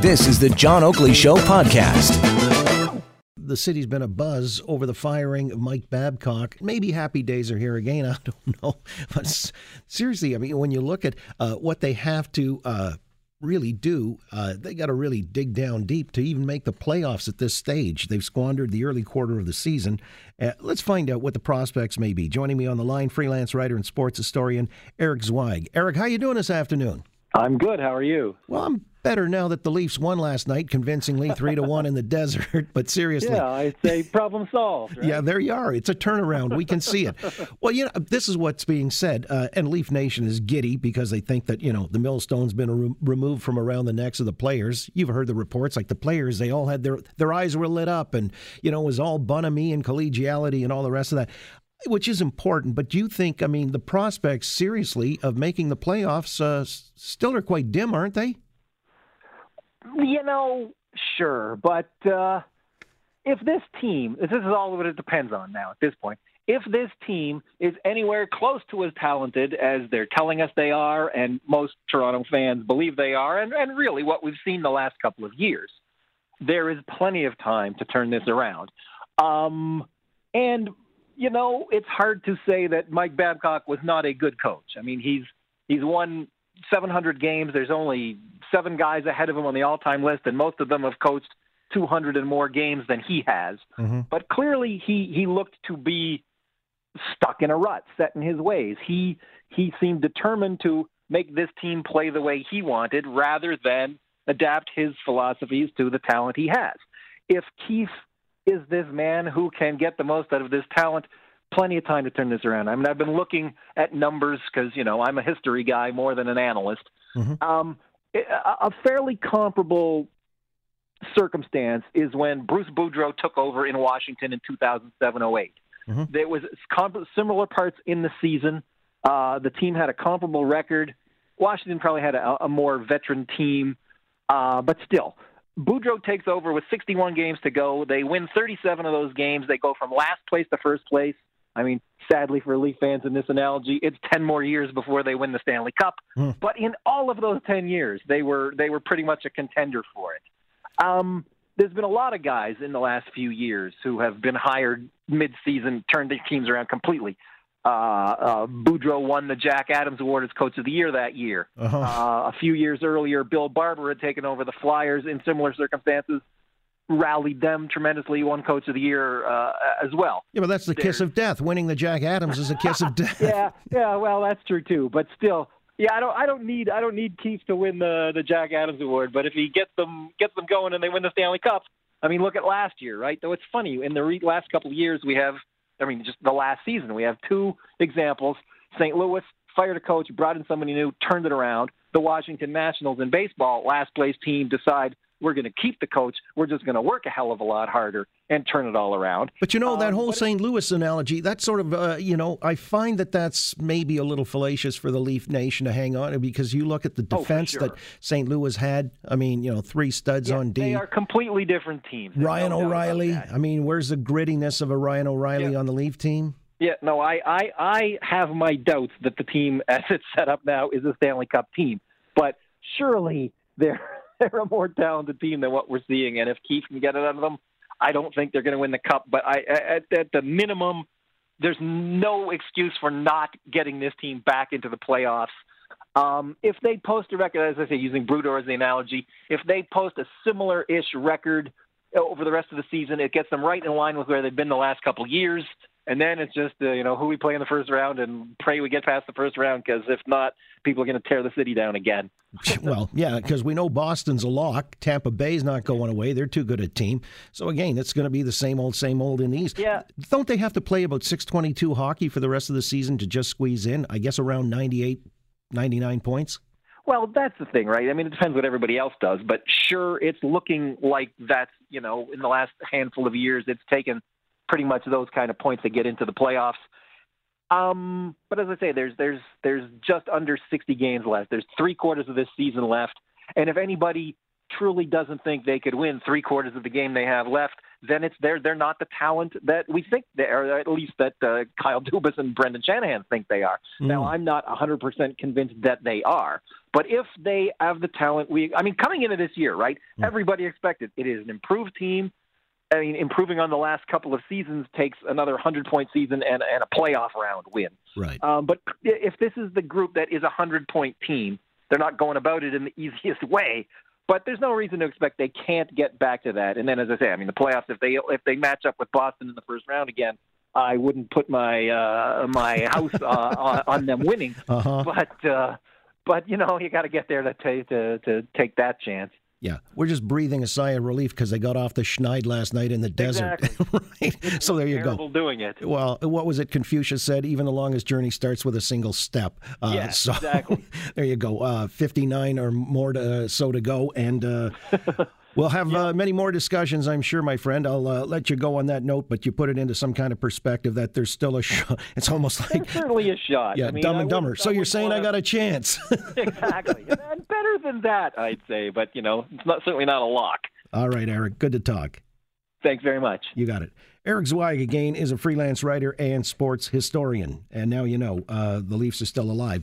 This is the John Oakley Show podcast. The city's been a buzz over the firing of Mike Babcock. Maybe happy days are here again. I don't know. But seriously, I mean, when you look at uh, what they have to uh, really do, uh, they got to really dig down deep to even make the playoffs at this stage. They've squandered the early quarter of the season. Uh, let's find out what the prospects may be. Joining me on the line, freelance writer and sports historian Eric Zweig. Eric, how you doing this afternoon? I'm good. How are you? Well, I'm better now that the Leafs won last night, convincingly three to one in the desert. But seriously, yeah, I say problem solved. Right? Yeah, there you are. It's a turnaround. We can see it. well, you know, this is what's being said, uh, and Leaf Nation is giddy because they think that you know the millstone's been re- removed from around the necks of the players. You've heard the reports, like the players, they all had their their eyes were lit up, and you know it was all bonhomie and collegiality and all the rest of that which is important. But do you think, I mean, the prospects seriously of making the playoffs uh, still are quite dim, aren't they? You know, sure, but uh, if this team, this is all what it depends on now at this point. If this team is anywhere close to as talented as they're telling us they are, and most Toronto fans believe they are, and, and really what we've seen the last couple of years, there is plenty of time to turn this around. Um, and you know, it's hard to say that Mike Babcock was not a good coach. I mean, he's he's won 700 games. There's only seven guys ahead of him on the all-time list, and most of them have coached 200 and more games than he has. Mm-hmm. But clearly, he he looked to be stuck in a rut, set in his ways. He he seemed determined to make this team play the way he wanted, rather than adapt his philosophies to the talent he has. If Keefe is this man who can get the most out of this talent? Plenty of time to turn this around. I mean, I've been looking at numbers because you know I'm a history guy more than an analyst. Mm-hmm. Um, a fairly comparable circumstance is when Bruce Boudreau took over in Washington in 2007-08. Mm-hmm. There was similar parts in the season. Uh, the team had a comparable record. Washington probably had a, a more veteran team, uh, but still, Boudreau takes over with 61 games to go. They win 37 of those games. They go from last place to first place. I mean, sadly for Leaf fans in this analogy, it's 10 more years before they win the Stanley Cup. Hmm. But in all of those 10 years, they were they were pretty much a contender for it. Um, there's been a lot of guys in the last few years who have been hired mid-season, turned their teams around completely. Uh, uh, Boudreau won the Jack Adams Award as Coach of the Year that year. Uh-huh. Uh, a few years earlier, Bill Barber had taken over the Flyers in similar circumstances, rallied them tremendously, won Coach of the Year uh, as well. Yeah, but that's the kiss of death. Winning the Jack Adams is a kiss of death. yeah, yeah. Well, that's true too. But still, yeah, I don't, I don't need, I don't need Keefe to win the the Jack Adams Award. But if he gets them, gets them going, and they win the Stanley Cup, I mean, look at last year, right? Though it's funny in the re- last couple of years we have I mean, just the last season. We have two examples. St. Louis fired a coach, brought in somebody new, turned it around. The Washington Nationals in baseball, last place team, decide we're going to keep the coach. We're just going to work a hell of a lot harder and turn it all around. But you know that um, whole St. Louis analogy. That sort of, uh, you know, I find that that's maybe a little fallacious for the Leaf Nation to hang on to because you look at the oh, defense oh, sure. that St. Louis had. I mean, you know, three studs yeah, on D. They are completely different teams. Ryan no O'Reilly. I mean, where's the grittiness of a Ryan O'Reilly yeah. on the Leaf team? Yeah, no, I, I, I have my doubts that the team, as it's set up now, is a Stanley Cup team. But surely they're they're a more talented team than what we're seeing. And if Keefe can get it out of them, I don't think they're going to win the cup. But I, at, at the minimum, there's no excuse for not getting this team back into the playoffs. Um, if they post a record, as I say, using Boudreau as the analogy, if they post a similar-ish record over the rest of the season, it gets them right in line with where they've been the last couple of years and then it's just uh, you know who we play in the first round and pray we get past the first round because if not, people are going to tear the city down again. well, yeah, because we know Boston's a lock. Tampa Bay's not going away; they're too good a team. So again, it's going to be the same old, same old in the East. Yeah. Don't they have to play about six twenty-two hockey for the rest of the season to just squeeze in? I guess around 98, 99 points. Well, that's the thing, right? I mean, it depends what everybody else does, but sure, it's looking like that's you know in the last handful of years, it's taken pretty much those kind of points that get into the playoffs. Um, but as I say, there's there's there's just under 60 games left. There's three quarters of this season left, and if anybody truly doesn't think they could win three quarters of the game they have left, then it's they're they're not the talent that we think they are, or at least that uh, Kyle Dubas and Brendan Shanahan think they are. Mm. Now, I'm not 100% convinced that they are, but if they have the talent, we I mean, coming into this year, right? Mm. Everybody expected it is an improved team. I mean, improving on the last couple of seasons takes another 100 point season and, and a playoff round win. Right. Um, but if this is the group that is a 100 point team, they're not going about it in the easiest way. But there's no reason to expect they can't get back to that. And then, as I say, I mean, the playoffs if they if they match up with Boston in the first round again, I wouldn't put my uh, my house uh, on, on them winning. Uh-huh. But uh, but you know, you got to get there to, t- to to take that chance. Yeah, we're just breathing a sigh of relief because they got off the schneid last night in the desert. Exactly. right. So there you go. Doing it. Well, what was it? Confucius said, "Even the longest journey starts with a single step." Uh, yeah, so, exactly. there you go. Uh, Fifty-nine or more to uh, so to go, and uh, We'll have yeah. uh, many more discussions, I'm sure, my friend. I'll uh, let you go on that note, but you put it into some kind of perspective that there's still a shot. It's almost like there's certainly a shot. Yeah, I mean, dumb and dumber. So you're saying wanna... I got a chance? exactly, and better than that, I'd say. But you know, it's not certainly not a lock. All right, Eric. Good to talk. Thanks very much. You got it. Eric Zweig, again, is a freelance writer and sports historian. And now you know uh, the Leafs are still alive.